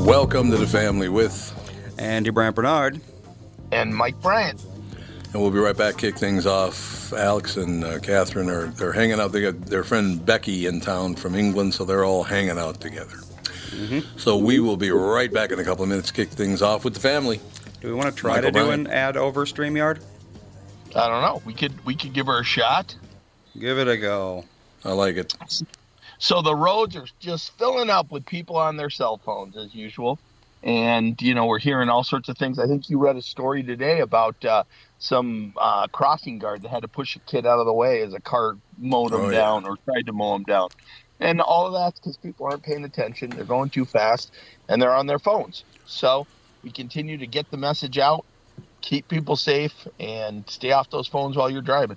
Welcome to the family with Andy Brant Barnard and Mike Bryant. And we'll be right back. Kick things off. Alex and uh, Catherine are they're hanging out. They got their friend Becky in town from England, so they're all hanging out together. Mm-hmm. So we will be right back in a couple of minutes. Kick things off with the family. Do we want to try Michael to do Bryant. an ad over Streamyard? I don't know. We could we could give her a shot. Give it a go. I like it. So the roads are just filling up with people on their cell phones as usual. And, you know, we're hearing all sorts of things. I think you read a story today about uh, some uh, crossing guard that had to push a kid out of the way as a car mowed him oh, down yeah. or tried to mow him down. And all of that's because people aren't paying attention. They're going too fast and they're on their phones. So we continue to get the message out, keep people safe, and stay off those phones while you're driving.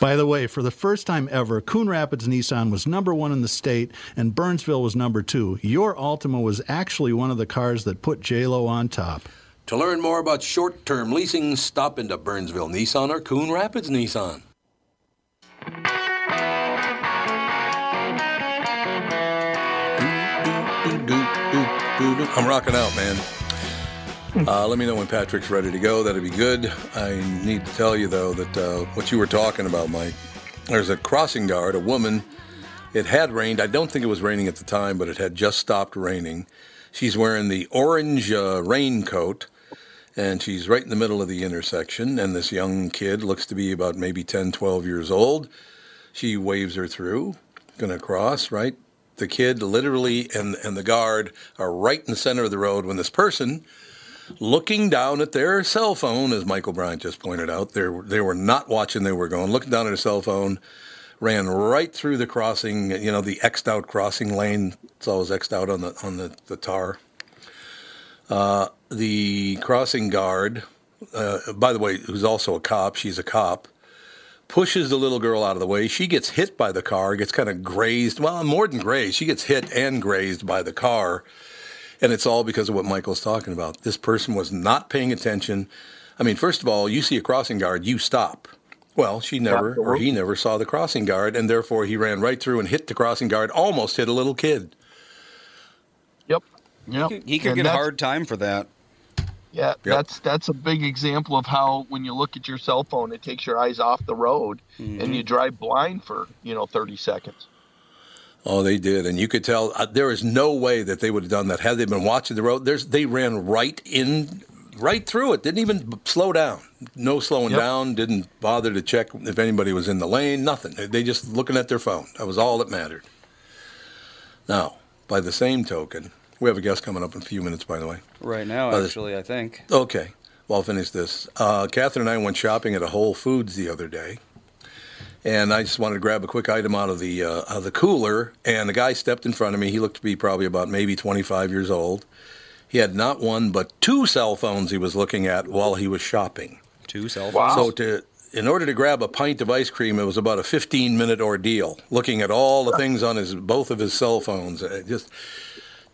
By the way, for the first time ever, Coon Rapids Nissan was number one in the state and Burnsville was number two. Your Altima was actually one of the cars that put JLo on top. To learn more about short term leasing, stop into Burnsville Nissan or Coon Rapids Nissan. I'm rocking out, man. Uh, let me know when Patrick's ready to go. That'd be good. I need to tell you, though, that uh, what you were talking about, Mike, there's a crossing guard, a woman. It had rained. I don't think it was raining at the time, but it had just stopped raining. She's wearing the orange uh, raincoat, and she's right in the middle of the intersection. And this young kid looks to be about maybe 10, 12 years old. She waves her through, to cross, right? The kid literally and, and the guard are right in the center of the road when this person looking down at their cell phone, as Michael Bryant just pointed out. They they were not watching; they were going looking down at a cell phone. Ran right through the crossing, you know, the xed out crossing lane. It's always xed out on the on the, the tar. Uh, the crossing guard, uh, by the way, who's also a cop, she's a cop, pushes the little girl out of the way. She gets hit by the car, gets kind of grazed. Well, more than grazed, she gets hit and grazed by the car and it's all because of what Michael's talking about. This person was not paying attention. I mean, first of all, you see a crossing guard, you stop. Well, she never or he never saw the crossing guard, and therefore he ran right through and hit the crossing guard, almost hit a little kid. Yep. Yep. He could, he could get a hard time for that. Yeah, yep. that's that's a big example of how when you look at your cell phone, it takes your eyes off the road, mm-hmm. and you drive blind for you know thirty seconds. Oh, they did, and you could tell uh, there is no way that they would have done that had they been watching the road. There's they ran right in, right through it. Didn't even slow down. No slowing yep. down. Didn't bother to check if anybody was in the lane. Nothing. They just looking at their phone. That was all that mattered. Now, by the same token, We have a guest coming up in a few minutes, by the way. Right now, uh, actually, I think. Okay. Well, I'll finish this. Uh, Catherine and I went shopping at a Whole Foods the other day, and I just wanted to grab a quick item out of the uh, out of the cooler. And the guy stepped in front of me. He looked to be probably about maybe 25 years old. He had not one but two cell phones he was looking at while he was shopping. Two cell phones. Wow. So to in order to grab a pint of ice cream, it was about a 15 minute ordeal, looking at all the things on his both of his cell phones. It just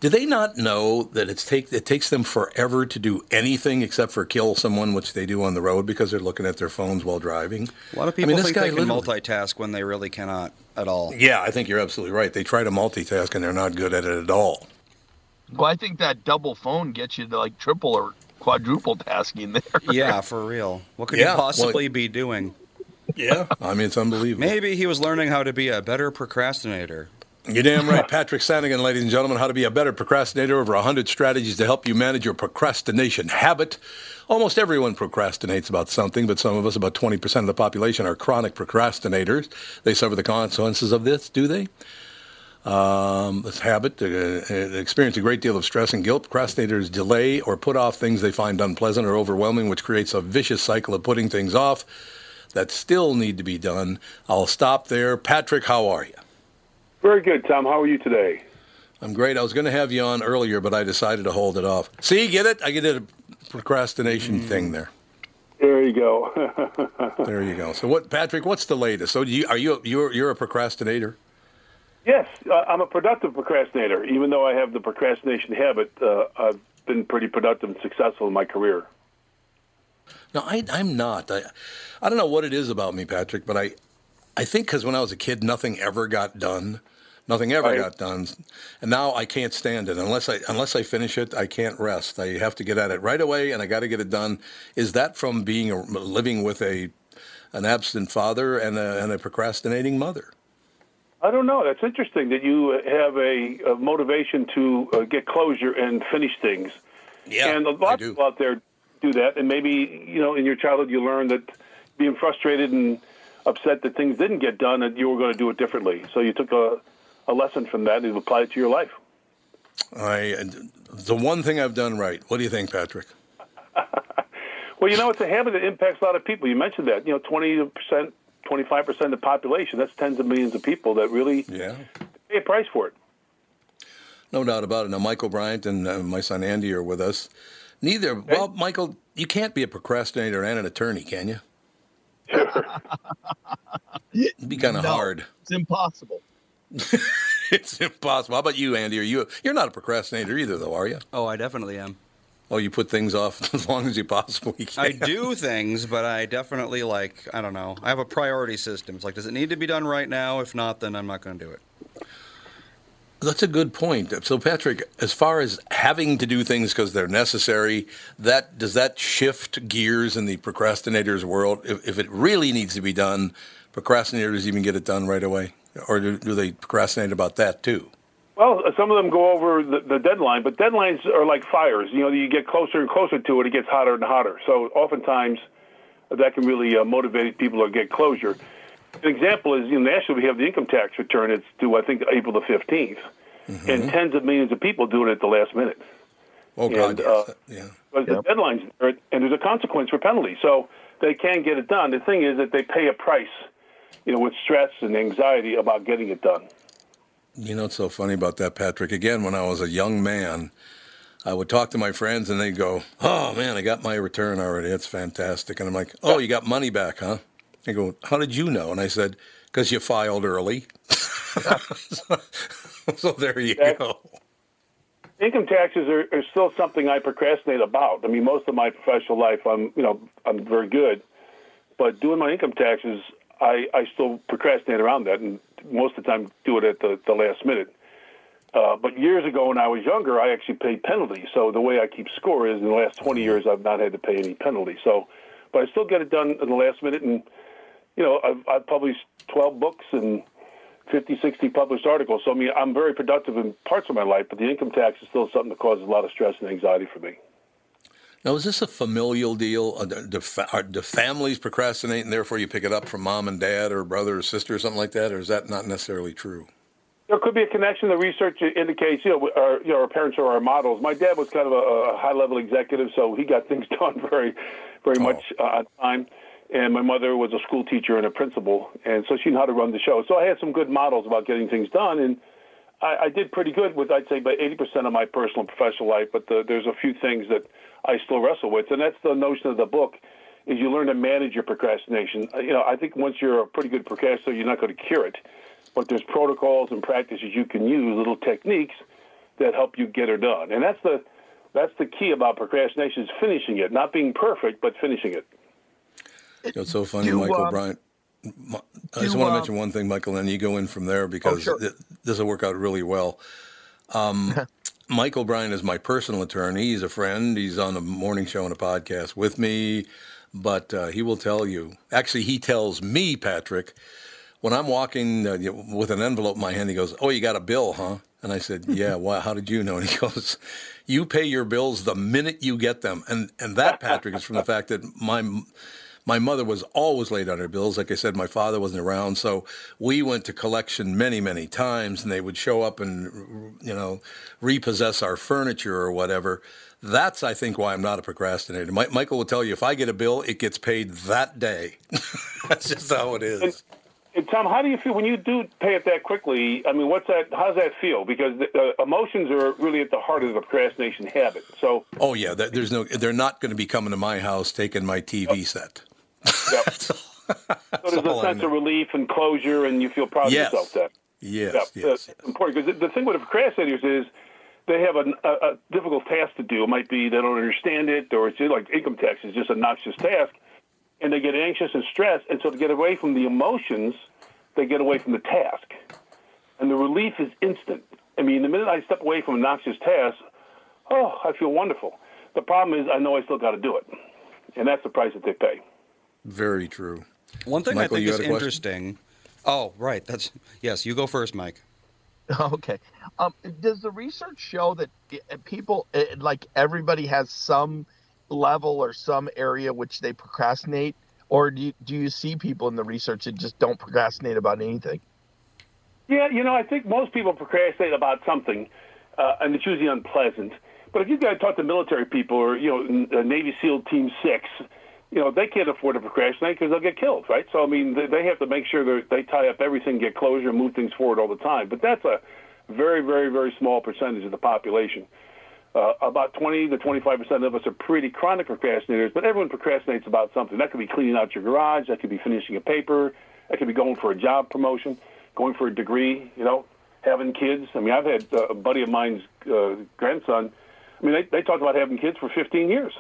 do they not know that it's take it takes them forever to do anything except for kill someone, which they do on the road because they're looking at their phones while driving? A lot of people I mean, think they can multitask when they really cannot at all. Yeah, I think you're absolutely right. They try to multitask and they're not good at it at all. Well, I think that double phone gets you to like triple or quadruple tasking there. yeah, for real. What could yeah, he possibly well, be doing? Yeah, I mean it's unbelievable. Maybe he was learning how to be a better procrastinator. You're damn right. Patrick Sanigan, ladies and gentlemen, how to be a better procrastinator. Over 100 strategies to help you manage your procrastination habit. Almost everyone procrastinates about something, but some of us, about 20% of the population, are chronic procrastinators. They suffer the consequences of this, do they? Um, this habit, uh, uh, experience a great deal of stress and guilt. Procrastinators delay or put off things they find unpleasant or overwhelming, which creates a vicious cycle of putting things off that still need to be done. I'll stop there. Patrick, how are you? Very good, Tom. How are you today? I'm great. I was going to have you on earlier, but I decided to hold it off. See, get it? I get a procrastination mm. thing there. There you go. there you go. So, what, Patrick? What's the latest? So, you, are you you're you're a procrastinator? Yes, uh, I'm a productive procrastinator. Even though I have the procrastination habit, uh, I've been pretty productive and successful in my career. No, I, I'm not. I, I don't know what it is about me, Patrick, but I, I think because when I was a kid, nothing ever got done. Nothing ever right. got done, and now I can't stand it unless I unless I finish it. I can't rest. I have to get at it right away, and I got to get it done. Is that from being a, living with a an absent father and a, and a procrastinating mother? I don't know. That's interesting that you have a, a motivation to uh, get closure and finish things. Yeah, and a lot of people out there do that, and maybe you know in your childhood you learned that being frustrated and upset that things didn't get done and you were going to do it differently. So you took a, a lesson from that and applied it to your life. I, the one thing I've done right. What do you think, Patrick? well, you know, it's a habit that impacts a lot of people. You mentioned that. You know, 20%, 25% of the population, that's tens of millions of people that really yeah. pay a price for it. No doubt about it. Now, Michael Bryant and uh, my son Andy are with us. Neither, well, Michael, you can't be a procrastinator and an attorney, can you? Sure. It'd be kind of no, hard. It's impossible. it's impossible. How about you, Andy? Are you you're not a procrastinator either, though, are you? Oh, I definitely am. Oh, you put things off as long as you possibly can. I do things, but I definitely like I don't know. I have a priority system. It's like, does it need to be done right now? If not, then I'm not going to do it. That's a good point. So, Patrick, as far as having to do things because they're necessary, that does that shift gears in the procrastinator's world? If, if, it really needs to be done, procrastinators even get it done right away, or do, do they procrastinate about that too? Well, some of them go over the, the, deadline, but deadlines are like fires. You know, you get closer and closer to it, it gets hotter and hotter. So, oftentimes, that can really uh, motivate people to get closure. An example is, you know, nationally we have the income tax return. It's due, I think, April the 15th. Mm-hmm. And tens of millions of people do it at the last minute. Oh, God, and, yes. uh, yeah. But the deadlines, are, and there's a consequence for penalty. So they can get it done. The thing is that they pay a price, you know, with stress and anxiety about getting it done. You know what's so funny about that, Patrick? Again, when I was a young man, I would talk to my friends and they'd go, Oh, man, I got my return already. That's fantastic. And I'm like, Oh, you got money back, huh? They go, How did you know? And I said, Because you filed early. so, so, there you go. Income taxes are, are, still something I procrastinate about. I mean, most of my professional life, I'm you know I'm very good, but doing my income taxes, I, I still procrastinate around that, and most of the time do it at the, the last minute. Uh, but years ago, when I was younger, I actually paid penalties. So the way I keep score is, in the last 20 years, I've not had to pay any penalty. So, but I still get it done in the last minute, and you know, I've, I've published 12 books and 50, 60 published articles. So, I mean, I'm very productive in parts of my life, but the income tax is still something that causes a lot of stress and anxiety for me. Now, is this a familial deal? Do, do, families procrastinate and therefore you pick it up from mom and dad or brother or sister or something like that, or is that not necessarily true? There could be a connection. The research indicates, you know, our, you know, our parents are our models. My dad was kind of a, a high-level executive, so he got things done very, very much uh, on time. And my mother was a school teacher and a principal, and so she knew how to run the show. So I had some good models about getting things done, and I, I did pretty good with, I'd say, about 80% of my personal and professional life. But the, there's a few things that I still wrestle with, and that's the notion of the book is you learn to manage your procrastination. You know, I think once you're a pretty good procrastinator, you're not going to cure it but there's protocols and practices you can use, little techniques that help you get it done. And that's the that's the key about procrastination is finishing it, not being perfect, but finishing it. You know, it's so funny, do, Michael uh, Bryant. I just want to uh, mention one thing, Michael, and you go in from there because oh, sure. this will work out really well. Um, Michael Bryant is my personal attorney. He's a friend. He's on a morning show and a podcast with me, but uh, he will tell you. Actually, he tells me, Patrick, when I'm walking uh, with an envelope in my hand, he goes, "Oh, you got a bill, huh?" And I said, "Yeah." Why? How did you know? And he goes, "You pay your bills the minute you get them." And and that Patrick is from the fact that my my mother was always late on her bills. Like I said, my father wasn't around, so we went to collection many, many times, and they would show up and you know repossess our furniture or whatever. That's, I think, why I'm not a procrastinator. My, Michael will tell you if I get a bill, it gets paid that day. That's just how it is. And Tom, how do you feel when you do pay it that quickly? I mean, what's that? How does that feel? Because the, uh, emotions are really at the heart of the procrastination habit. So. Oh yeah, there's no. They're not going to be coming to my house taking my TV set. Yep. so there's a sense of relief and closure, and you feel proud yes. of yourself. Then. Yes. Yep. Yes. Uh, that's important because the, the thing with the procrastinators is they have a, a, a, difficult task to do. It might be they don't understand it, or it's just like income tax is just a noxious task and they get anxious and stressed. And so to get away from the emotions, they get away from the task. And the relief is instant. I mean, the minute I step away from a noxious task, oh, I feel wonderful. The problem is I know I still got to do it. And that's the price that they pay. Very true. One thing Michael, I think is interesting. Oh, right. That's yes. You go first, Mike. Okay. Um, does the research show that people, like everybody, has some level or some area which they procrastinate, or do you, do you see people in the research that just don't procrastinate about anything? Yeah, you know, I think most people procrastinate about something, uh, and it's usually unpleasant. But if you've got to talk to military people or you know Navy SEAL Team Six, you know they can't afford to procrastinate because they'll get killed, right? So I mean, they have to make sure they tie up everything, get closure, move things forward all the time. But that's a very, very, very small percentage of the population. Uh, about 20 to 25 percent of us are pretty chronic procrastinators, but everyone procrastinates about something. That could be cleaning out your garage, that could be finishing a paper, that could be going for a job promotion, going for a degree, you know, having kids. I mean, I've had uh, a buddy of mine's uh, grandson. I mean, they, they talked about having kids for 15 years.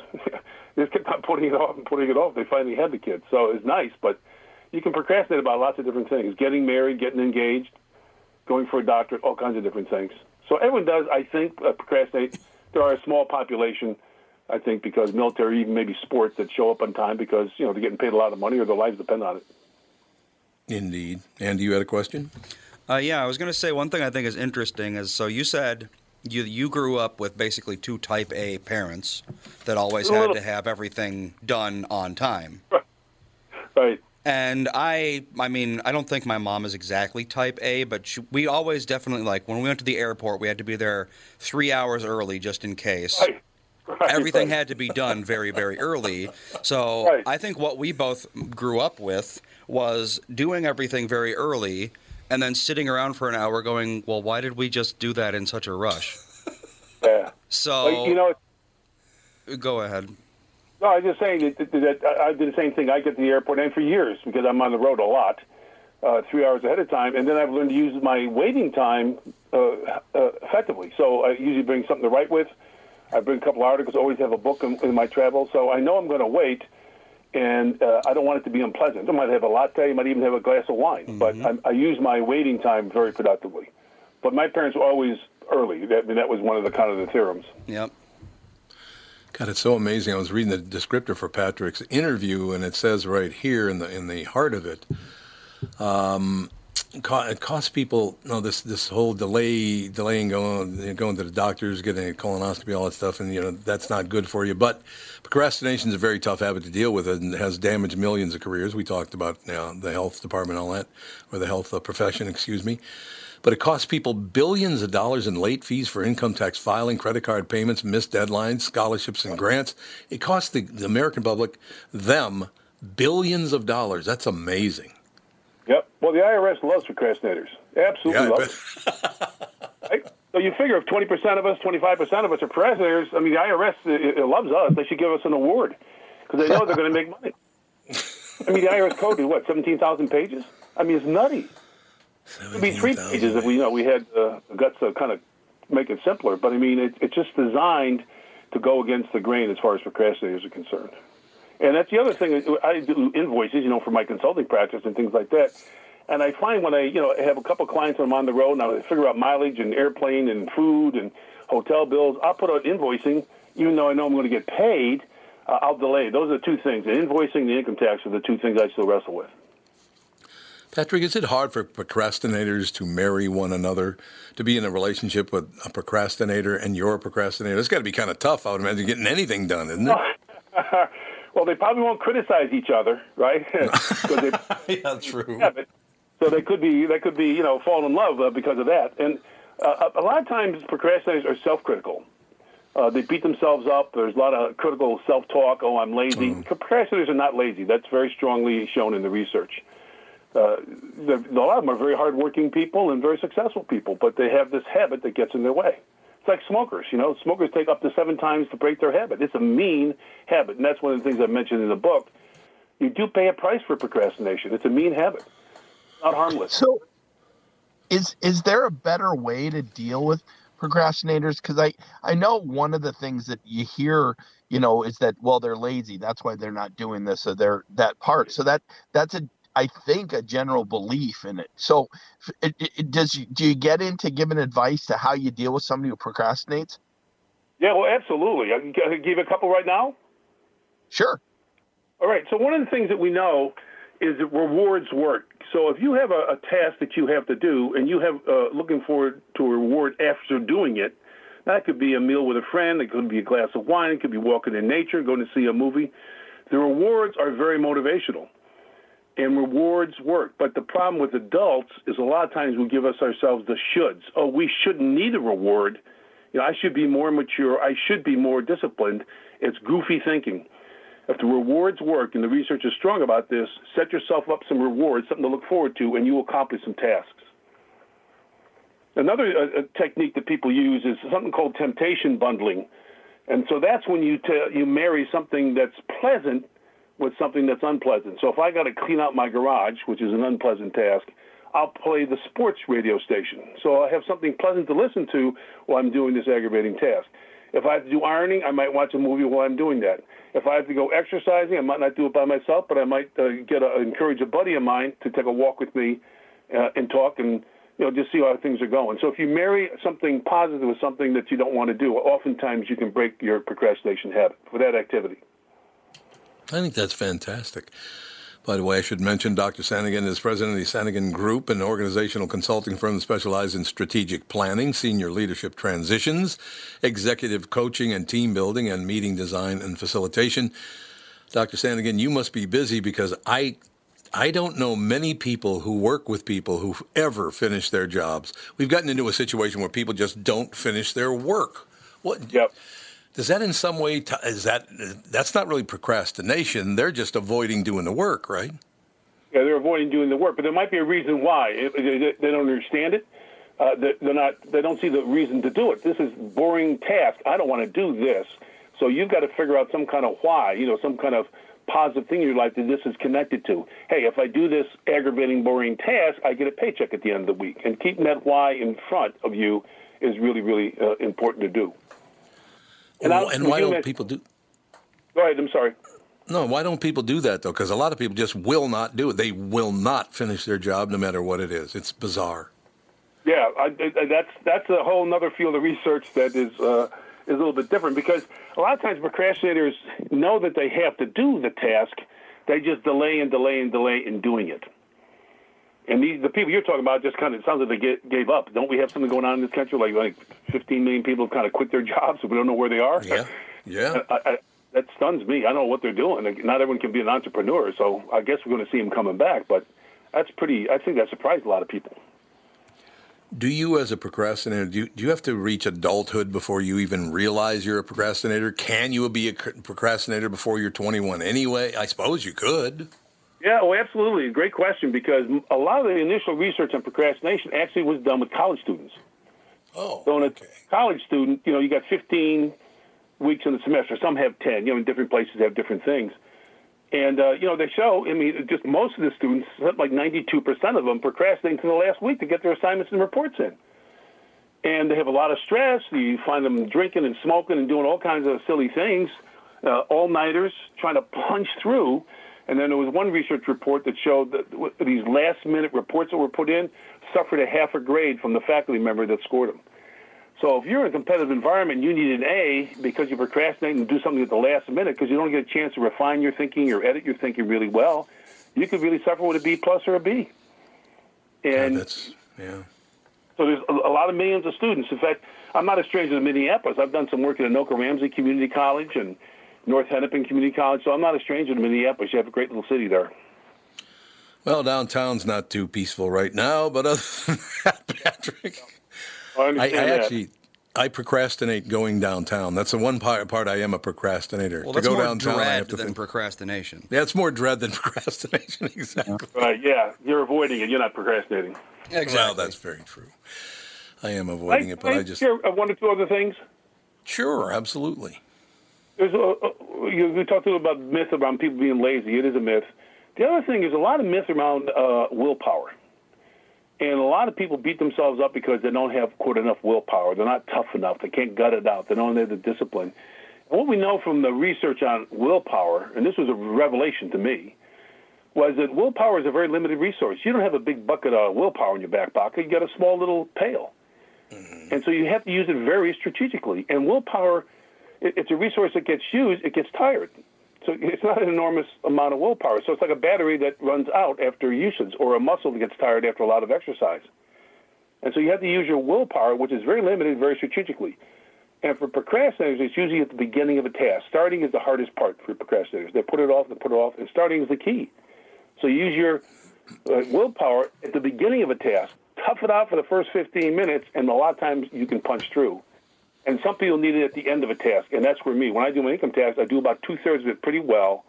they just kept on putting it off and putting it off. They finally had the kids, so it's nice. But you can procrastinate about lots of different things: getting married, getting engaged, going for a doctorate, all kinds of different things. So everyone does, I think, uh, procrastinate there are a small population, I think, because military, even maybe sports, that show up on time because you know they're getting paid a lot of money or their lives depend on it. Indeed. Andy, you had a question? Uh, yeah, I was going to say one thing I think is interesting is so you said you you grew up with basically two Type A parents that always had to have everything done on time. Right. And I, I mean, I don't think my mom is exactly type A, but she, we always definitely like when we went to the airport, we had to be there three hours early just in case. Right. Right, Everything right. had to be done very, very early. So I think what we both grew up with was doing everything very early and then sitting around for an hour going, well, why did we just do that in such a rush? Yeah. So, well, you know, go ahead. No, I was just saying that, that, that I did the same thing. I get to the airport, and for years, because I'm on the road a lot, uh, three hours ahead of time, and then I've learned to use my waiting time uh, uh, effectively. So I usually bring something to write with. I bring a couple articles. Always have a book in, in my travel, so I know I'm going to wait, and uh, I don't want it to be unpleasant. I might have a latte, I might even have a glass of wine, mm-hmm. but I, I use my waiting time very productively. But my parents were always early. That, I mean, that was one of the kind of the theorems. Yep. God, it's so amazing. I was reading the descriptor for Patrick's interview, and it says right here in the in the heart of it, um, it costs people you know this this whole delay delaying going going to the doctors getting a colonoscopy all that stuff and you know that's not good for you but procrastination is a very tough habit to deal with and has damaged millions of careers we talked about you the health department all that or the health uh, profession excuse me but it costs people billions of dollars in late fees for income tax filing, credit card payments, missed deadlines, scholarships, and grants. It costs the, the American public, them, billions of dollars. That's amazing. Yep. Well, the IRS loves procrastinators. Absolutely yeah, loves right? So you figure if 20% of us, 25% of us are procrastinators, I mean, the IRS it, it loves us. They should give us an award because they know they're going to make money. I mean, the IRS code is what, 17,000 pages? I mean, it's nutty. It'd be three pages if we you know we had uh, the guts to kind of make it simpler. But I mean, it, it's just designed to go against the grain as far as procrastinators are concerned. And that's the other thing. I do invoices, you know, for my consulting practice and things like that. And I find when I, you know, have a couple clients when I'm on the road and I figure out mileage and airplane and food and hotel bills, I'll put out invoicing, even though I know I'm going to get paid. Uh, I'll delay. Those are the two things: the invoicing, and the income tax, are the two things I still wrestle with. Patrick, is it hard for procrastinators to marry one another, to be in a relationship with a procrastinator and you're a procrastinator? It's got to be kind of tough, I would imagine, getting anything done, isn't it? well, they probably won't criticize each other, right? they, yeah, true. So they could be they could be you know fall in love uh, because of that. And uh, a lot of times procrastinators are self-critical. Uh, they beat themselves up. There's a lot of critical self-talk. Oh, I'm lazy. Mm. Procrastinators are not lazy. That's very strongly shown in the research uh, a lot of them are very hardworking people and very successful people, but they have this habit that gets in their way. It's like smokers, you know. Smokers take up to seven times to break their habit. It's a mean habit, and that's one of the things I mentioned in the book. You do pay a price for procrastination. It's a mean habit, not harmless. So, is is there a better way to deal with procrastinators? Because I I know one of the things that you hear you know is that well they're lazy that's why they're not doing this or they're that part so that that's a I think, a general belief in it. So, it, it, does do you get into giving advice to how you deal with somebody who procrastinates? Yeah, well, absolutely. I can give a couple right now. Sure. All right. So one of the things that we know is that rewards work. So if you have a, a task that you have to do and you have uh, looking forward to a reward after doing it, that could be a meal with a friend, it could be a glass of wine, it could be walking in nature, going to see a movie. The rewards are very motivational and rewards work. But the problem with adults is a lot of times we give us ourselves the shoulds. Oh, we shouldn't need a reward. You know, I should be more mature. I should be more disciplined. It's goofy thinking. If the rewards work, and the research is strong about this, set yourself up some rewards, something to look forward to, and you accomplish some tasks. Another uh, technique that people use is something called temptation bundling. And so that's when you, t- you marry something that's pleasant with something that's unpleasant. So if I got to clean out my garage, which is an unpleasant task, I'll play the sports radio station. So I have something pleasant to listen to while I'm doing this aggravating task. If I have to do ironing, I might watch a movie while I'm doing that. If I have to go exercising, I might not do it by myself, but I might uh, get a, encourage a buddy of mine to take a walk with me uh, and talk and you know just see how things are going. So if you marry something positive with something that you don't want to do, oftentimes you can break your procrastination habit for that activity. I think that's fantastic. By the way, I should mention Dr. Sanigan is president of the Sanigan Group, an organizational consulting firm that specializes in strategic planning, senior leadership transitions, executive coaching and team building, and meeting design and facilitation. Dr. Sanigan, you must be busy because I I don't know many people who work with people who ever finish their jobs. We've gotten into a situation where people just don't finish their work. What? Yep. Does that in some way t- is that that's not really procrastination? They're just avoiding doing the work, right? Yeah, they're avoiding doing the work, but there might be a reason why they don't understand it. Uh, they're not. They don't see the reason to do it. This is boring task. I don't want to do this. So you've got to figure out some kind of why. You know, some kind of positive thing in your life that this is connected to. Hey, if I do this aggravating, boring task, I get a paycheck at the end of the week. And keeping that why in front of you is really, really uh, important to do. And, and why don't people do? Go ahead. I'm sorry. No, why don't people do that though? Because a lot of people just will not do it. They will not finish their job, no matter what it is. It's bizarre. Yeah, I, I, that's that's a whole other field of research that is uh, is a little bit different because a lot of times procrastinators know that they have to do the task, they just delay and delay and delay in doing it. And these, the people you're talking about just kind of sounds like they get, gave up. Don't we have something going on in this country? Like, like 15 million people have kind of quit their jobs, and we don't know where they are. Yeah, yeah. I, I, that stuns me. I don't know what they're doing. Not everyone can be an entrepreneur, so I guess we're going to see them coming back. But that's pretty. I think that surprised a lot of people. Do you, as a procrastinator, do you, do you have to reach adulthood before you even realize you're a procrastinator? Can you be a procrastinator before you're 21 anyway? I suppose you could. Yeah, well, absolutely. Great question because a lot of the initial research on procrastination actually was done with college students. Oh, so, in a okay. college student, you know, you got 15 weeks in the semester. Some have 10. You know, in different places have different things. And, uh, you know, they show, I mean, just most of the students, like 92% of them, procrastinate to the last week to get their assignments and reports in. And they have a lot of stress. You find them drinking and smoking and doing all kinds of silly things, uh, all nighters, trying to punch through. And then there was one research report that showed that these last minute reports that were put in suffered a half a grade from the faculty member that scored them. So if you're in a competitive environment, you need an A because you procrastinate and do something at the last minute because you don't get a chance to refine your thinking or edit your thinking really well. You could really suffer with a B plus or a B. And yeah, that's yeah. So there's a, a lot of millions of students. In fact, I'm not a stranger to Minneapolis. I've done some work at Anoka Ramsey Community College and North Hennepin Community College, so I'm not a stranger to Minneapolis. You have a great little city there. Well, downtown's not too peaceful right now, but other than that, Patrick. I, I, I actually I procrastinate going downtown. That's the one part, part I am a procrastinator. Well, that's to go more downtown, dread I have to than think. procrastination. Yeah, it's more dread than procrastination. Exactly. Right. Yeah, you're avoiding it. You're not procrastinating. Exactly. Well, that's very true. I am avoiding I, it, but I, I just share uh, one or two other things. sure, absolutely. There's a, you, we talked a little about myth around people being lazy. It is a myth. The other thing is a lot of myth around uh, willpower. And a lot of people beat themselves up because they don't have, quote, enough willpower. They're not tough enough. They can't gut it out. They don't have the discipline. And what we know from the research on willpower, and this was a revelation to me, was that willpower is a very limited resource. You don't have a big bucket of willpower in your back pocket. You got a small little pail. Mm-hmm. And so you have to use it very strategically. And willpower, it's a resource that gets used, it gets tired. So it's not an enormous amount of willpower. So it's like a battery that runs out after usage or a muscle that gets tired after a lot of exercise. And so you have to use your willpower, which is very limited, very strategically. And for procrastinators, it's usually at the beginning of a task. Starting is the hardest part for procrastinators. They put it off, they put it off, and starting is the key. So you use your uh, willpower at the beginning of a task. Tough it out for the first 15 minutes, and a lot of times you can punch through. And some people need it at the end of a task, and that's where me. When I do my income tax, I do about two thirds of it pretty well.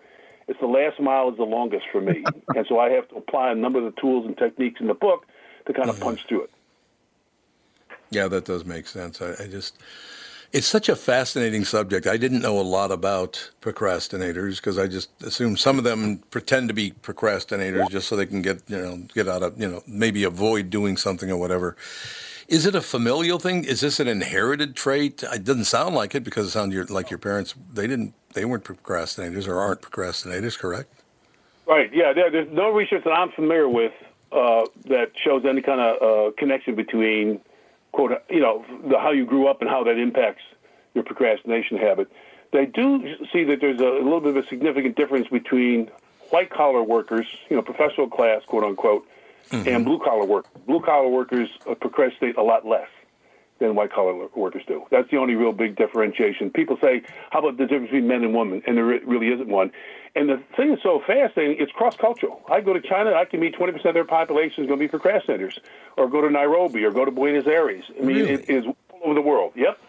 It's the last mile is the longest for me, and so I have to apply a number of the tools and techniques in the book to kind of mm-hmm. punch through it. Yeah, that does make sense. I, I just, it's such a fascinating subject. I didn't know a lot about procrastinators because I just assume some of them pretend to be procrastinators just so they can get you know get out of you know maybe avoid doing something or whatever. Is it a familial thing? Is this an inherited trait? It doesn't sound like it because it sounds like your parents. They didn't. They weren't procrastinators or aren't procrastinators, correct? Right. Yeah. There, there's no research that I'm familiar with uh, that shows any kind of uh, connection between quote, you know, the, how you grew up and how that impacts your procrastination habit. They do see that there's a, a little bit of a significant difference between white collar workers, you know, professional class, quote unquote, mm-hmm. and blue collar work. Blue collar workers uh, procrastinate a lot less than white collar workers do. That's the only real big differentiation. People say, "How about the difference between men and women?" And there really isn't one. And the thing is so fascinating. It's cross cultural. I go to China, I can meet 20 percent of their population is going to be procrastinators, or go to Nairobi, or go to Buenos Aires. I mean, really? it is all over the world. Yep.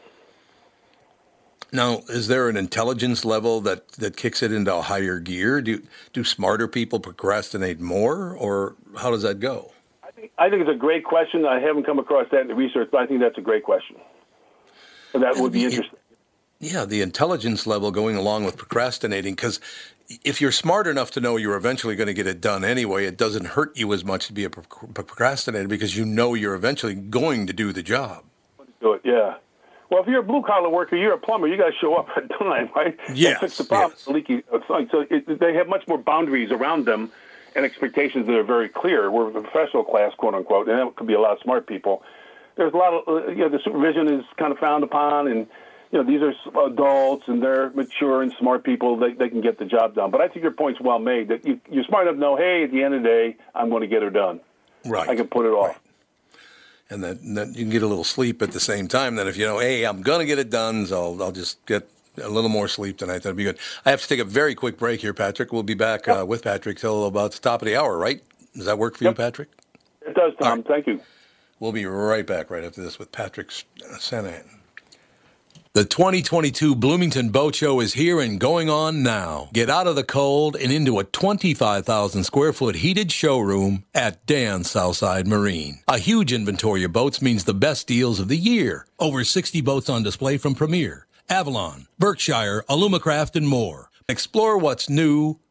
Now, is there an intelligence level that, that kicks it into a higher gear? Do do smarter people procrastinate more, or how does that go? I think, I think it's a great question. I haven't come across that in the research, but I think that's a great question. And that would be interesting. Yeah, the intelligence level going along with procrastinating, because if you're smart enough to know you're eventually going to get it done anyway, it doesn't hurt you as much to be a procrastinator because you know you're eventually going to do the job. Do it, yeah. Well, if you're a blue collar worker, you're a plumber. You got to show up at time, right? Yes. fix the problem. Yes. Leaky. So it, they have much more boundaries around them and expectations that are very clear. We're a professional class, quote unquote, and that could be a lot of smart people. There's a lot of uh, you know the supervision is kind of frowned upon, and you know these are adults and they're mature and smart people. They they can get the job done. But I think your point's well made. That you, you're smart enough to know, hey, at the end of the day, I'm going to get her done. Right. I can put it off. Right and then, then you can get a little sleep at the same time. Then if you know, hey, I'm going to get it done, so I'll, I'll just get a little more sleep tonight. That'd be good. I have to take a very quick break here, Patrick. We'll be back uh, with Patrick till about the top of the hour, right? Does that work for yep. you, Patrick? It does, Tom. Right. Thank you. We'll be right back right after this with Patrick Sanaghan. The 2022 Bloomington Boat Show is here and going on now. Get out of the cold and into a 25,000 square foot heated showroom at Dan Southside Marine. A huge inventory of boats means the best deals of the year. Over 60 boats on display from Premier, Avalon, Berkshire, Alumacraft, and more. Explore what's new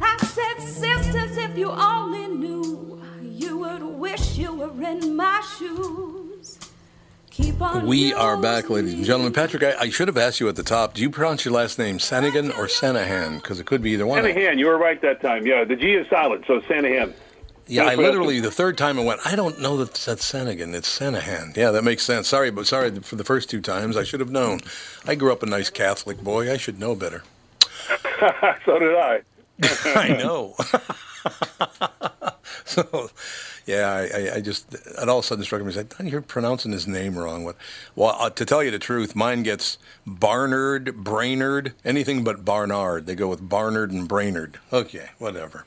I said, sisters, if you only knew, you would wish you were in my shoes. Keep on We are back, ladies and gentlemen. Patrick, I, I should have asked you at the top. Do you pronounce your last name Sanagan or Sanahan? Because it could be either one. Sanahan, you were right that time. Yeah, the G is silent, so Sanahan. Yeah, I literally the third time I went. I don't know that that's Sanagan. It's Sanahan. Yeah, that makes sense. Sorry, but sorry for the first two times. I should have known. I grew up a nice Catholic boy. I should know better. so did I. I know. so, yeah, I, I, I just it all of a sudden struck me. I thought you're pronouncing his name wrong. What? Well, uh, to tell you the truth, mine gets Barnard, Brainerd, anything but Barnard. They go with Barnard and Brainerd. Okay, whatever.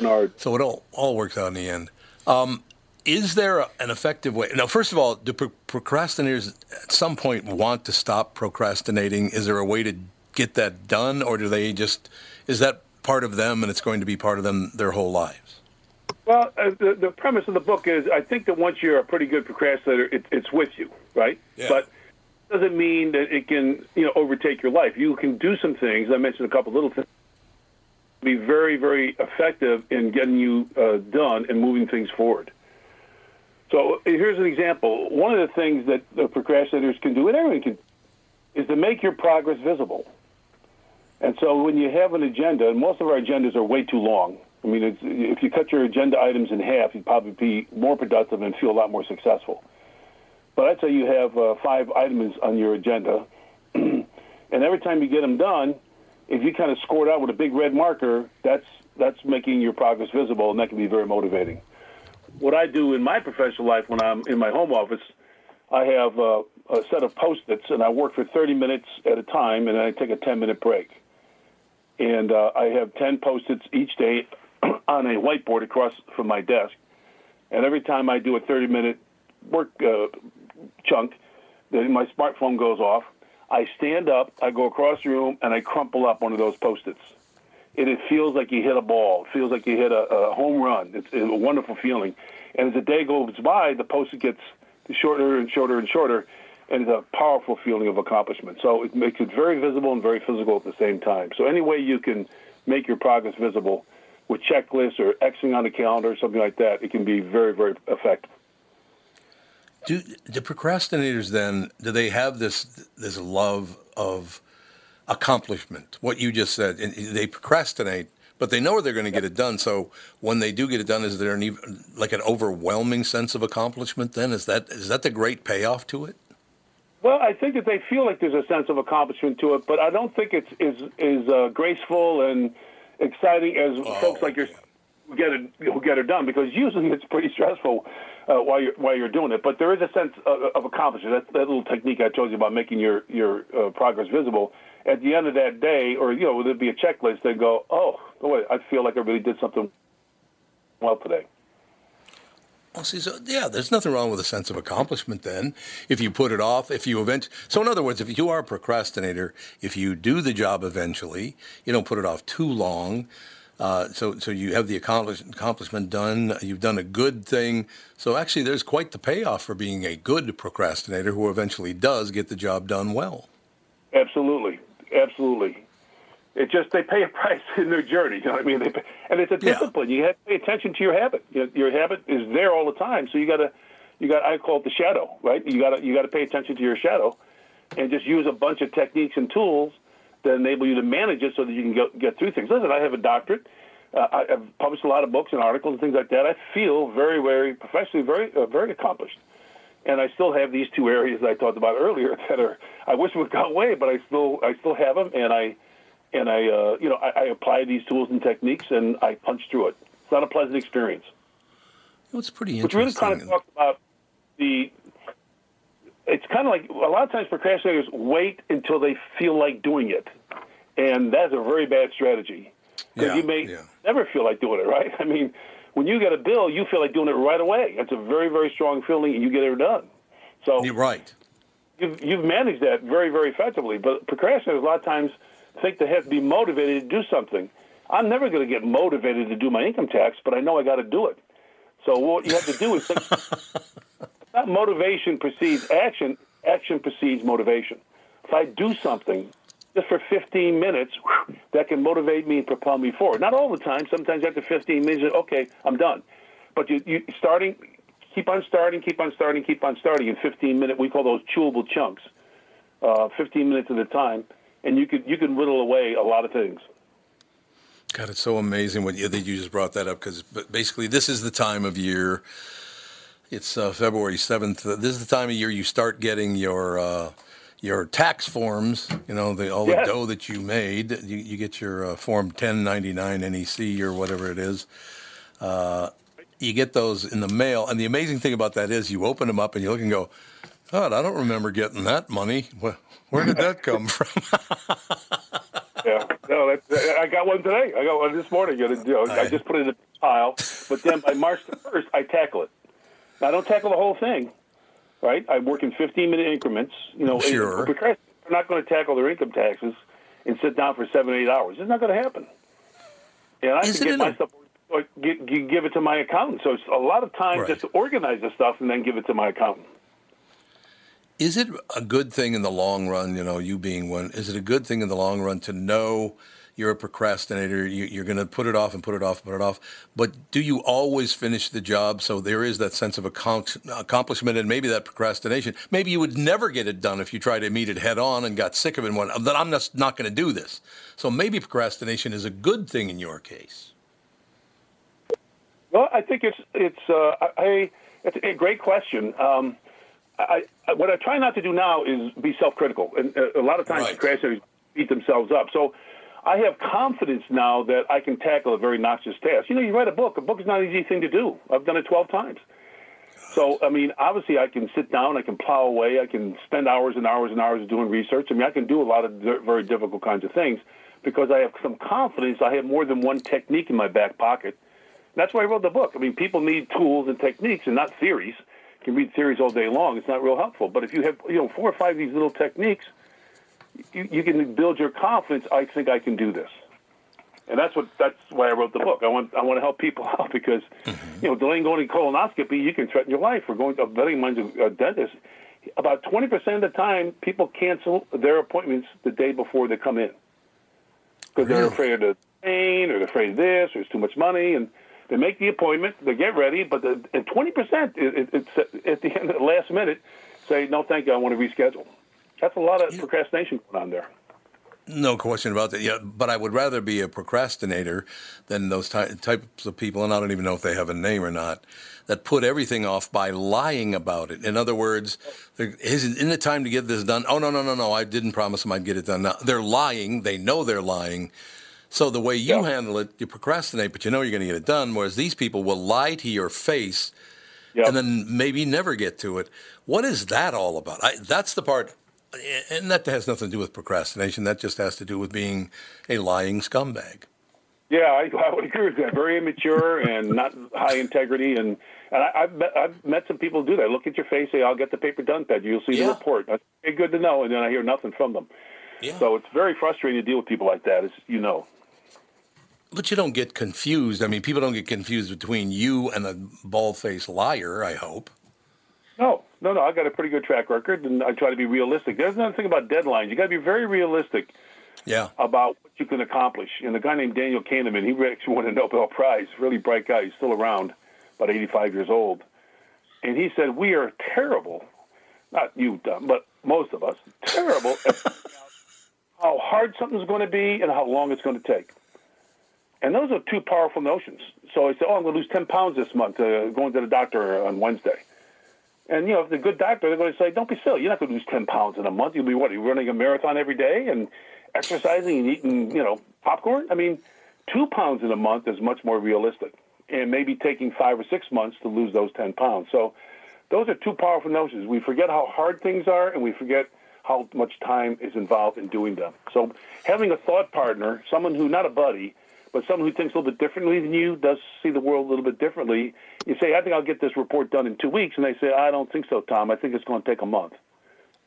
Barnard. So it all all works out in the end. Um, is there a, an effective way? Now, first of all, do pro- procrastinators at some point want to stop procrastinating? Is there a way to get that done, or do they just is that part of them and it's going to be part of them their whole lives? Well, uh, the, the premise of the book is I think that once you're a pretty good procrastinator, it, it's with you, right? Yeah. But doesn't mean that it can, you know, overtake your life. You can do some things. I mentioned a couple little things. Be very, very effective in getting you uh, done and moving things forward. So here's an example. One of the things that the procrastinators can do, and everyone can, is to make your progress visible. And so when you have an agenda, and most of our agendas are way too long. I mean, if you cut your agenda items in half, you'd probably be more productive and feel a lot more successful. But I'd say you have uh, five items on your agenda, and every time you get them done, if you kind of score it out with a big red marker, that's that's making your progress visible, and that can be very motivating. What I do in my professional life when I'm in my home office, I have uh, a set of post-its, and I work for 30 minutes at a time, and I take a 10-minute break. And uh, I have 10 post-its each day on a whiteboard across from my desk. And every time I do a 30-minute work uh, chunk, my smartphone goes off. I stand up, I go across the room, and I crumple up one of those post-its. And it feels like you hit a ball. It feels like you hit a, a home run. It's, it's a wonderful feeling. And as the day goes by, the post-it gets shorter and shorter and shorter, and it's a powerful feeling of accomplishment. So it makes it very visible and very physical at the same time. So any way you can make your progress visible with checklists or Xing on the calendar or something like that, it can be very, very effective. Do the procrastinators then? Do they have this this love of accomplishment? What you just said, and they procrastinate But they know they're going to get it done. So when they do get it done, is there an like an overwhelming sense of accomplishment? Then is that is that the great payoff to it? Well, I think that they feel like there's a sense of accomplishment to it, but I don't think it's is is uh, graceful and exciting as oh, folks like yourself get it who get it done because usually it's pretty stressful uh, while you're while you're doing it. But there is a sense of, of accomplishment. That, that little technique I told you about making your your uh, progress visible. At the end of that day, or you know, there'd be a checklist. They go, "Oh, boy, I feel like I really did something well today." Well, see, so yeah, there's nothing wrong with a sense of accomplishment then. If you put it off, if you event, so in other words, if you are a procrastinator, if you do the job eventually, you don't put it off too long. Uh, so, so you have the accomplish, accomplishment done. You've done a good thing. So actually, there's quite the payoff for being a good procrastinator who eventually does get the job done well. Absolutely, absolutely. It just they pay a price in their journey. You know what I mean? They pay, and it's a discipline. Yeah. You have to pay attention to your habit. You know, your habit is there all the time. So you got to, you got. I call it the shadow, right? You got to you got to pay attention to your shadow, and just use a bunch of techniques and tools that enable you to manage it so that you can get, get through things. Listen, I have a doctorate. Uh, I've published a lot of books and articles and things like that. I feel very, very professionally very, uh, very accomplished. And I still have these two areas I talked about earlier that are I wish would go away, but I still I still have them, and I and I uh, you know I, I apply these tools and techniques, and I punch through it. It's not a pleasant experience. Well, it's pretty interesting. Which really kind of talks about the it's kind of like a lot of times procrastinators wait until they feel like doing it, and that's a very bad strategy because yeah, you may yeah. never feel like doing it. Right? I mean, when you get a bill, you feel like doing it right away. It's a very very strong feeling, and you get it done. So you're right. You've, you've managed that very very effectively, but procrastinators a lot of times think they have to be motivated to do something. I'm never going to get motivated to do my income tax, but I know I got to do it. So what you have to do is think, not motivation precedes action. Action precedes motivation. If I do something just for 15 minutes, whew, that can motivate me and propel me forward. Not all the time. Sometimes after 15 minutes, okay, I'm done. But you, you starting, keep on starting, keep on starting, keep on starting. In 15 minutes, we call those chewable chunks. Uh, 15 minutes at a time, and you could you can whittle away a lot of things. God, it's so amazing what you, that you just brought that up because basically this is the time of year it's uh, February 7th. This is the time of year you start getting your uh, your tax forms, you know, the, all yes. the dough that you made. You, you get your uh, Form 1099 NEC or whatever it is. Uh, you get those in the mail. And the amazing thing about that is you open them up and you look and go, God, I don't remember getting that money. Where, did that come from? yeah, no, I got one today. I got one this morning. You know, I just put it in a pile, but then by March the 1st, I tackle it. I don't tackle the whole thing, right? I work in 15 minute increments. You know, sure. they're not going to tackle their income taxes and sit down for seven, eight hours. It's not going to happen. And I have to get my a... give, give it to my accountant. So it's a lot of time right. just to organize the stuff and then give it to my accountant. Is it a good thing in the long run, you know, you being one, is it a good thing in the long run to know – you're a procrastinator. You, are going to put it off and put it off and put it off. But do you always finish the job? So there is that sense of accomplishment and maybe that procrastination. Maybe you would never get it done if you tried to meet it head on and got sick of it and went, then I'm just not going to do this. So maybe procrastination is a good thing in your case. Well, I think it's it's uh, I, it's a great question. Um, I, I, what I try not to do now is be self-critical, and uh, a lot of times right. procrastinators beat themselves up. So I have confidence now that I can tackle a very noxious task. You know, you write a book. A book is not an easy thing to do. I've done it 12 times. So, I mean, obviously, I can sit down, I can plow away, I can spend hours and hours and hours doing research. I mean, I can do a lot of very difficult kinds of things because I have some confidence. I have more than one technique in my back pocket. That's why I wrote the book. I mean, people need tools and techniques and not theories. You can read theories all day long. It's not real helpful. But if you have, you know, four or five of these little techniques – you, you can build your confidence. I think I can do this, and that's what that's why I wrote the book. I want I want to help people out because mm-hmm. you know delaying going to colonoscopy, you can threaten your life. Or going to a betting mine's a dentist. About twenty percent of the time, people cancel their appointments the day before they come in because really? they're afraid of the pain or they're afraid of this or it's too much money and. They make the appointment, they get ready, but the, and 20% it, it's at the end of the last minute say, no, thank you, I want to reschedule. That's a lot of procrastination going on there. No question about that. Yeah, but I would rather be a procrastinator than those ty- types of people, and I don't even know if they have a name or not, that put everything off by lying about it. In other words, isn't it time to get this done? Oh no, no, no, no! I didn't promise them I'd get it done. Now they're lying. They know they're lying. So the way you yeah. handle it, you procrastinate, but you know you're going to get it done. Whereas these people will lie to your face, yep. and then maybe never get to it. What is that all about? I, that's the part and that has nothing to do with procrastination. That just has to do with being a lying scumbag. Yeah, I, I would agree with that. Very immature and not high integrity. And, and I, have met, I've met some people do that. Look at your face, say, I'll get the paper done, Ted. You'll see yeah. the report. That's good to know. And then I hear nothing from them. Yeah. So it's very frustrating to deal with people like that, as you know. But you don't get confused. I mean, people don't get confused between you and a bald faced liar, I hope. No, no, no. I got a pretty good track record, and I try to be realistic. There's another thing about deadlines. You got to be very realistic. Yeah. About what you can accomplish. And the guy named Daniel Kahneman, he actually won a Nobel Prize. Really bright guy. He's still around, about 85 years old. And he said, "We are terrible, not you, but most of us, terrible at how hard something's going to be and how long it's going to take." And those are two powerful notions. So I said, "Oh, I'm going to lose 10 pounds this month, uh, going to the doctor on Wednesday." And you know, if the good doctor, they're going to say, "Don't be silly. You're not going to lose ten pounds in a month. You'll be what? You're running a marathon every day and exercising and eating, you know, popcorn. I mean, two pounds in a month is much more realistic, and maybe taking five or six months to lose those ten pounds. So, those are two powerful notions. We forget how hard things are, and we forget how much time is involved in doing them. So, having a thought partner, someone who not a buddy, but someone who thinks a little bit differently than you, does see the world a little bit differently. You say, I think I'll get this report done in two weeks. And they say, I don't think so, Tom. I think it's going to take a month.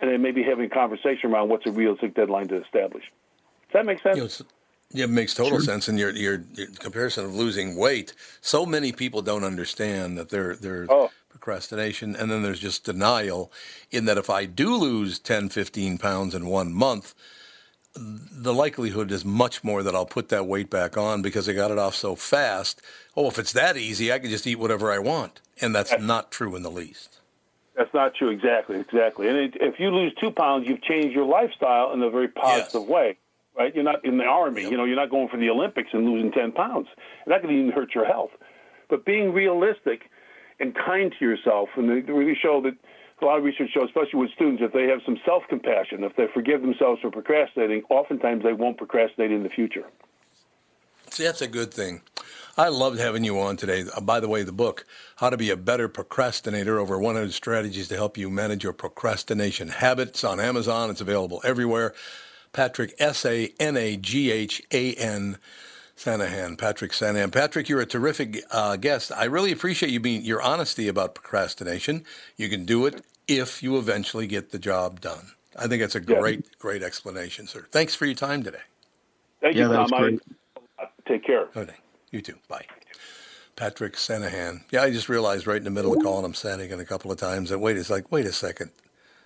And then maybe having a conversation around what's a realistic deadline to establish. Does that make sense? You know, yeah, it makes total sure. sense. And your, your, your comparison of losing weight, so many people don't understand that they're, they're oh. procrastination. And then there's just denial in that if I do lose 10, 15 pounds in one month, the likelihood is much more that I'll put that weight back on because I got it off so fast. Oh, if it's that easy, I can just eat whatever I want. And that's not true in the least. That's not true. Exactly. Exactly. And it, if you lose two pounds, you've changed your lifestyle in a very positive yes. way, right? You're not in the army. Yep. You know, you're not going for the Olympics and losing 10 pounds. And that could even hurt your health. But being realistic and kind to yourself, and they really show that a lot of research shows, especially with students, if they have some self compassion, if they forgive themselves for procrastinating, oftentimes they won't procrastinate in the future. See, that's a good thing. I loved having you on today. Uh, by the way, the book, How to Be a Better Procrastinator Over 100 Strategies to Help You Manage Your Procrastination Habits on Amazon. It's available everywhere. Patrick, S A N A G H A N. Sanahan, Patrick Sanahan. Patrick, you're a terrific uh, guest. I really appreciate you being your honesty about procrastination. You can do it if you eventually get the job done. I think that's a great, yeah. great explanation, sir. Thanks for your time today. Thank you, yeah, Tom. Take care. Okay. You too. Bye. Patrick Sanahan. Yeah, I just realized right in the middle of calling him Sanahan a couple of times that wait, it's like, wait a second.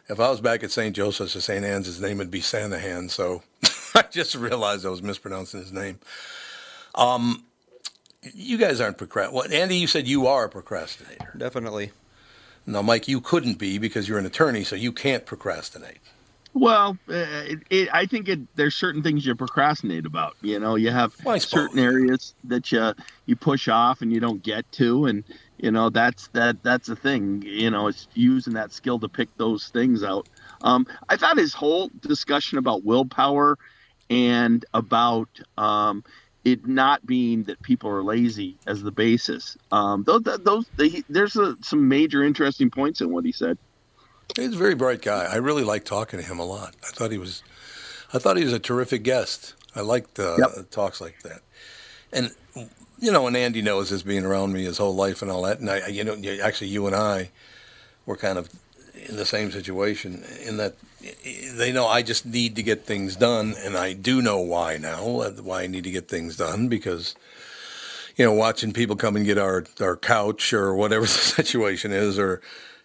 If I was back at St. Joseph's or St. Anne's, his name would be Sanahan. So I just realized I was mispronouncing his name. Um, you guys aren't procrastinating. Well, Andy, you said you are a procrastinator. Definitely. Now, Mike, you couldn't be because you're an attorney, so you can't procrastinate. Well, uh, it, it, I think it, there's certain things you procrastinate about. You know, you have well, certain areas that you you push off and you don't get to, and you know that's that that's the thing. You know, it's using that skill to pick those things out. Um, I thought his whole discussion about willpower and about um, it not being that people are lazy as the basis. Um, those, those they, there's a, some major interesting points in what he said. He's a very bright guy. I really like talking to him a lot. I thought he was, I thought he was a terrific guest. I liked uh, yep. talks like that, and you know, and Andy knows this being around me his whole life and all that. And I, you know, actually, you and I were kind of in the same situation in that they know I just need to get things done, and I do know why now. Why I need to get things done because you know, watching people come and get our our couch or whatever the situation is, or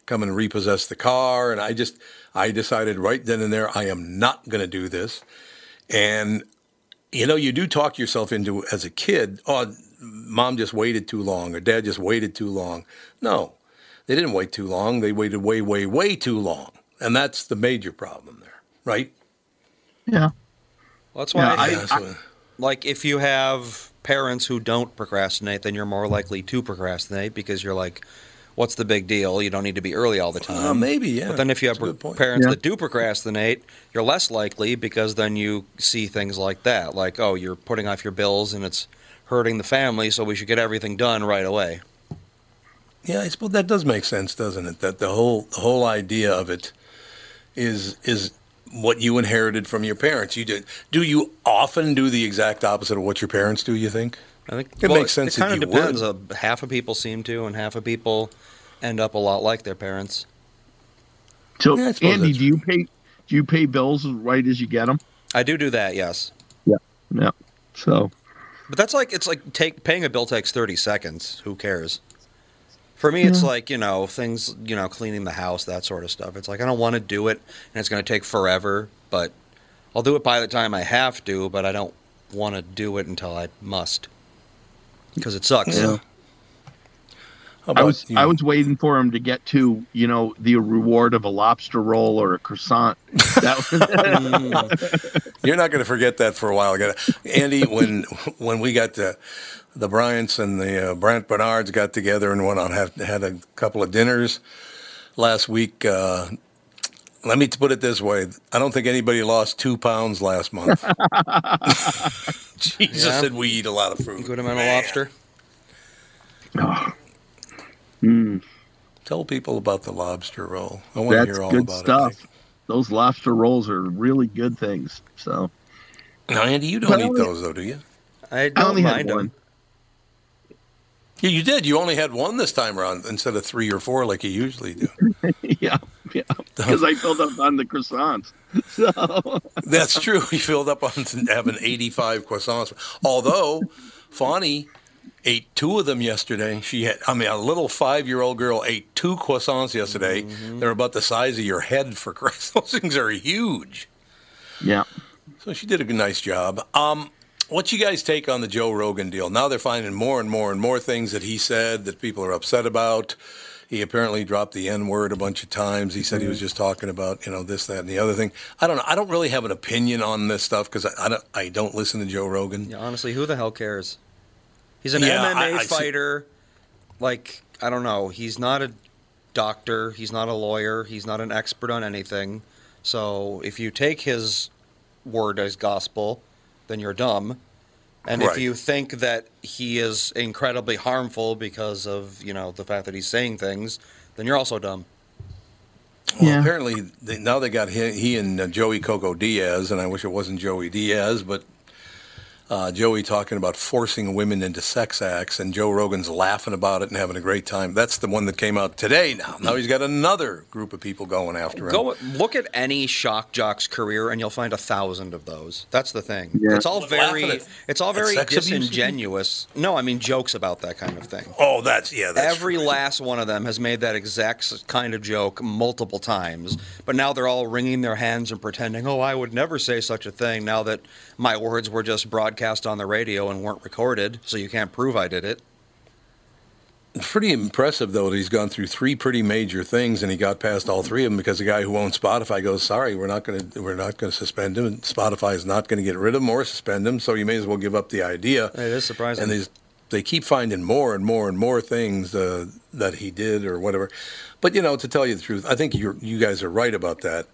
come and repossess the car, and I just I decided right then and there I am not going to do this, and you know, you do talk yourself into as a kid. Oh, mom just waited too long, or dad just waited too long. No, they didn't wait too long. They waited way, way, way too long. And that's the major problem there, right? Yeah. Well, that's why yeah, I, I, I, like if you have parents who don't procrastinate, then you're more likely to procrastinate because you're like, what's the big deal? You don't need to be early all the time. Uh, maybe, yeah. But then if you have parents yeah. that do procrastinate, you're less likely because then you see things like that, like, oh, you're putting off your bills and it's hurting the family, so we should get everything done right away. Yeah, I suppose that does make sense, doesn't it? That the whole the whole idea of it is is what you inherited from your parents. You did. Do you often do the exact opposite of what your parents do? You think? I think it well, makes sense. It kind of depends. Uh, half of people seem to, and half of people end up a lot like their parents. So, yeah, Andy, do you pay do you pay bills right as you get them? I do do that. Yes. Yeah. Yeah. So. But that's like it's like take paying a bill takes thirty seconds. Who cares? For me, it's like you know things, you know, cleaning the house, that sort of stuff. It's like I don't want to do it, and it's going to take forever. But I'll do it by the time I have to. But I don't want to do it until I must, because it sucks. Yeah. I was you? I was waiting for him to get to you know the reward of a lobster roll or a croissant. Was... You're not going to forget that for a while, Andy. When when we got to the Bryants and the uh, Brant Barnards got together and went on had had a couple of dinners last week. Uh, let me put it this way: I don't think anybody lost two pounds last month. Jesus, yeah. said we eat a lot of fruit. Good amount of lobster. Oh. Mm. Tell people about the lobster roll. I want That's to hear all good about stuff. it. Those lobster rolls are really good things. So, now Andy, you don't eat those though, do you? I don't I only mind them. One. Yeah, you did. You only had one this time around instead of three or four like you usually do. yeah, yeah. Because I filled up on the croissants. So that's true. He filled up on having eighty-five croissants. Although Fawny ate two of them yesterday. She had, I mean, a little five-year-old girl ate two croissants yesterday. Mm-hmm. They're about the size of your head for Christ. Those things are huge. Yeah. So she did a nice job. Um, What's you guys take on the Joe Rogan deal? Now they're finding more and more and more things that he said that people are upset about. He apparently dropped the N word a bunch of times. He said he was just talking about you know this, that, and the other thing. I don't know. I don't really have an opinion on this stuff because I, I, don't. I don't listen to Joe Rogan. Yeah, honestly, who the hell cares? He's an yeah, MMA I, I fighter. See. Like I don't know. He's not a doctor. He's not a lawyer. He's not an expert on anything. So if you take his word as gospel then you're dumb. And right. if you think that he is incredibly harmful because of you know the fact that he's saying things, then you're also dumb. Well, yeah. apparently they, now they got he, he and uh, Joey Coco Diaz, and I wish it wasn't Joey Diaz, but uh, Joey talking about forcing women into sex acts, and Joe Rogan's laughing about it and having a great time. That's the one that came out today. Now, now he's got another group of people going after him. Go look at any shock jock's career, and you'll find a thousand of those. That's the thing. Yeah. It's all very, it's all very disingenuous. No, I mean jokes about that kind of thing. Oh, that's yeah. That's Every true. last one of them has made that exact kind of joke multiple times, but now they're all wringing their hands and pretending, "Oh, I would never say such a thing." Now that my words were just broadcast on the radio and weren't recorded, so you can't prove I did it. Pretty impressive, though, that he's gone through three pretty major things, and he got past all three of them because the guy who owns Spotify goes, "Sorry, we're not going to we're not going to suspend him. And Spotify is not going to get rid of him or suspend him, so you may as well give up the idea." It is surprising. And they keep finding more and more and more things uh, that he did or whatever. But you know, to tell you the truth, I think you you guys are right about that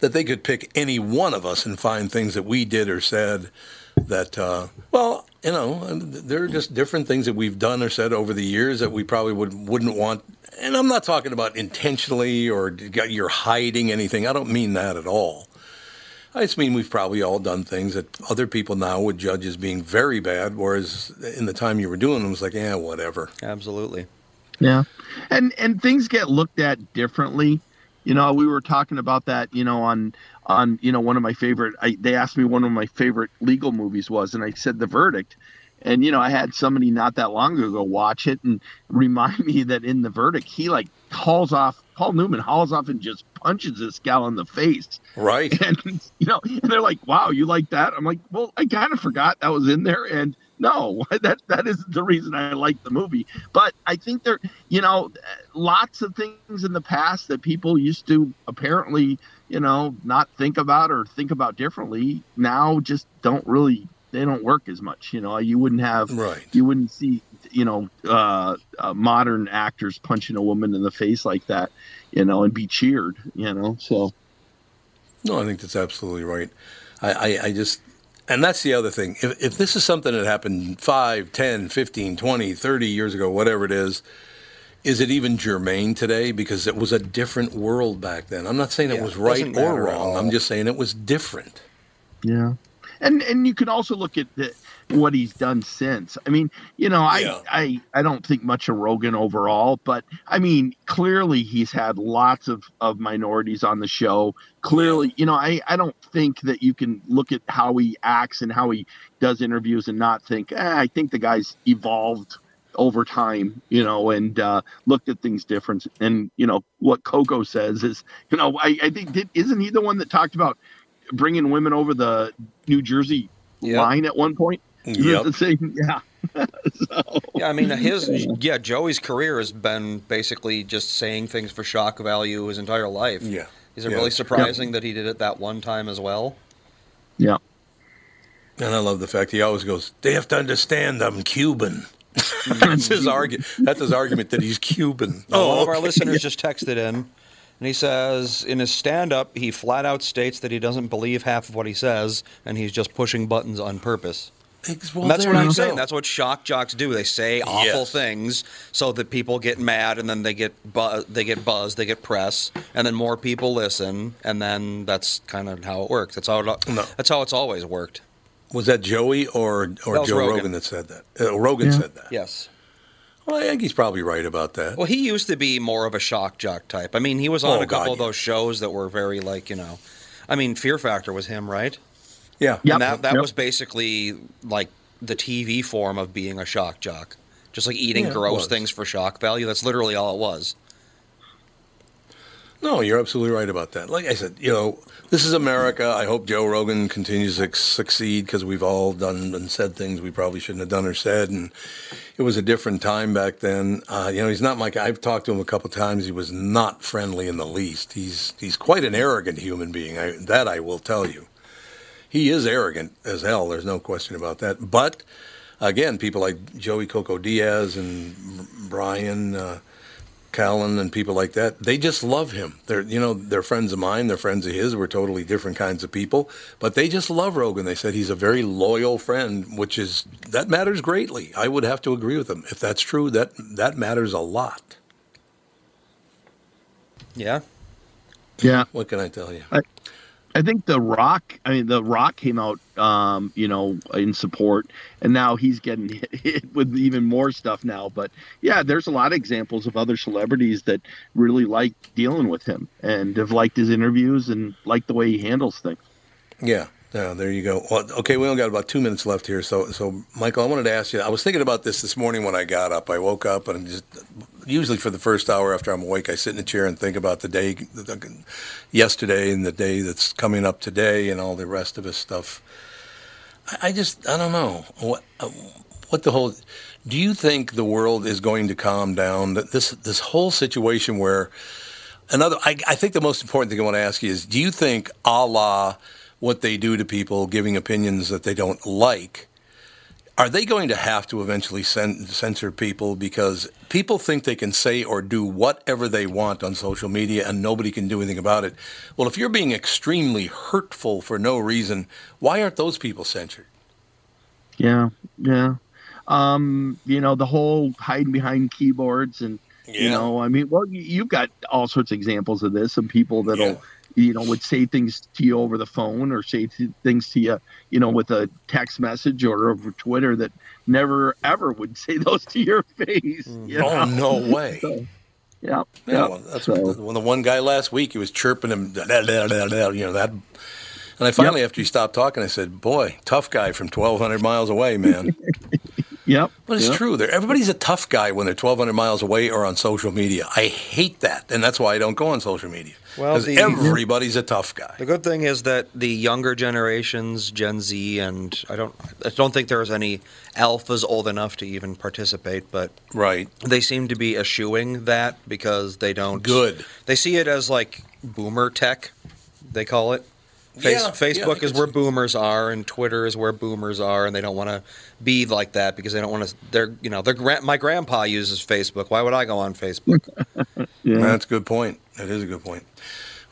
that they could pick any one of us and find things that we did or said that, uh, well, you know, there are just different things that we've done or said over the years that we probably would, wouldn't want. And I'm not talking about intentionally or you're hiding anything. I don't mean that at all. I just mean we've probably all done things that other people now would judge as being very bad, whereas in the time you were doing them, it was like, yeah, whatever. Absolutely. Yeah, and and things get looked at differently you know, we were talking about that, you know, on on you know one of my favorite. I, they asked me one of my favorite legal movies was, and I said The Verdict. And you know, I had somebody not that long ago watch it and remind me that in The Verdict, he like hauls off. Paul Newman hauls off and just punches this gal in the face. Right. And you know, and they're like, "Wow, you like that?" I'm like, "Well, I kind of forgot that was in there." And no, that that isn't the reason I like the movie. But I think there, you know, lots of things in the past that people used to apparently, you know, not think about or think about differently now just don't really they don't work as much. You know, you wouldn't have right. You wouldn't see you know uh, uh, modern actors punching a woman in the face like that, you know, and be cheered. You know, so. No, I think that's absolutely right. I, I, I just and that's the other thing. If, if this is something that happened 5, 10, 15, 20, 30 years ago, whatever it is, is it even germane today? Because it was a different world back then. I'm not saying Yeah, it was right doesn't or wrong. I'm just saying it was different. Yeah, and and you can also look at the, what he's done since. I mean, you know, I Yeah. I I don't think much of Rogan overall, but I mean, clearly he's had lots of of minorities on the show. Clearly, you know, I I don't think that you can look at how he acts and how he does interviews and not think, eh, I think the guy's evolved over time, you know, and uh, looked at things different. And you know what Coco says is, you know, I, I think did, isn't he the one that talked about bringing women over the New Jersey Yep. line at one point? Isn't Yep. the? Yeah. so, Yeah, I mean, his yeah, Joey's career has been basically just saying things for shock value his entire life. Yeah. Is it Yeah. really surprising that he did it that one time as well? yeah. And I love the fact he always goes, they have to understand I'm Cuban. that's his argument. That's his argument that he's Cuban. Oh, one of our listeners just texted in, and he says in his stand-up he flat out states that he doesn't believe half of what he says, and he's just pushing buttons on purpose. Well, that's what I'm saying. go. That's what shock jocks do. They say awful Yes. things so that people get mad, and then they get bu- they get buzzed, they get press, and then more people listen, and then that's kind of how it works. That's how it, No. that's how it's always worked. Was that Joey or or Joe Rogan. Rogan. that said that? Uh, Rogan Yeah. said that. Yes. Well, I think he's probably right about that. Well, he used to be more of a shock jock type. I mean, he was on Oh, a couple God, of those shows that were very like you know, I mean, Fear Factor was him, right? yeah. Yep. And that that Yep. was basically like the TV form of being a shock jock. Just like eating Yeah, gross things for shock value. That's literally all it was. No, you're absolutely right about that. Like I said, you know, this is America. I hope Joe Rogan continues to succeed because we've all done and said things we probably shouldn't have done or said, and it was a different time back then. Uh, you know, he's not like I've talked to him a couple times. He was not friendly in the least. He's he's quite an arrogant human being. I, that I will tell you. He is arrogant as hell. There's no question about that. But again, people like Joey Coco Diaz and Bryan. Uh, Callen and people like that, they just love him. They're you know they're friends of mine, they're friends of his. We're totally different kinds of people, but they just love Rogan. They said he's a very loyal friend, which is that matters greatly. I would have to agree with them if that's true. That that matters a lot. Yeah. Yeah. What can I tell you? I think The Rock, I mean, The Rock came out, um, you know, in support, and now he's getting hit, hit with even more stuff now. But yeah, there's a lot of examples of other celebrities that really like dealing with him and have liked his interviews and like the way he handles things. Yeah. Yeah, there you go. Well, okay, we only got about two minutes left here. So, so Michael, I wanted to ask you. I was thinking about this this morning when I got up. I woke up and just usually for the first hour after I'm awake, I sit in a chair and think about the day, yesterday, and the day that's coming up today, and all the rest of this stuff. I, I just, I don't know what, what the whole. Do you think the world is going to calm down? That this this whole situation where another. I, I think the most important thing I want to ask you is: Do you think Allah? What they do to people, giving opinions that they don't like, are they going to have to eventually censor people because people think they can say or do whatever they want on social media and nobody can do anything about it? Well, if you're being extremely hurtful for no reason, why aren't those people censored? Yeah, yeah. Um, you know, the whole hiding behind keyboards and you know, I mean, well, you, you've got all sorts of examples of this. Some people that'll, Yeah. You know, would say things to you over the phone or say t- things to you, you know, with a text message or over Twitter that never ever would say those to your face. Mm-hmm. you Oh, know? no way. So, yeah, Yeah, yeah. well, that's So- when the one guy last week he was chirping him, you know that. And I finally, after he stopped talking, I said, "Boy, tough guy from 1,200 miles away, man." Yep. But it's yep. true. They're, everybody's a tough guy when they're 1,200 miles away or on social media. I hate that, and that's why I don't go on social media. Well, Because the- everybody's a tough guy. The good thing is that the younger generations, Gen Z, and I don't, I don't think there's any alphas old enough to even participate, but Right. they seem to be eschewing that because they don't. Good. They see it as like boomer tech, they call it. Face, Yeah, yeah, Facebook think is where boomers are, and Twitter is where boomers are, and they don't want to be like that because they don't want to. They're you know, their gra- my grandpa uses Facebook. Why would I go on Facebook? That's a good point. That is a good point.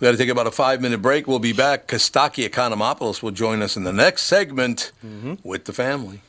We got to take about a five minute break. We'll be back. Costaki Economopoulos will join us in the next segment mm-hmm. with the family.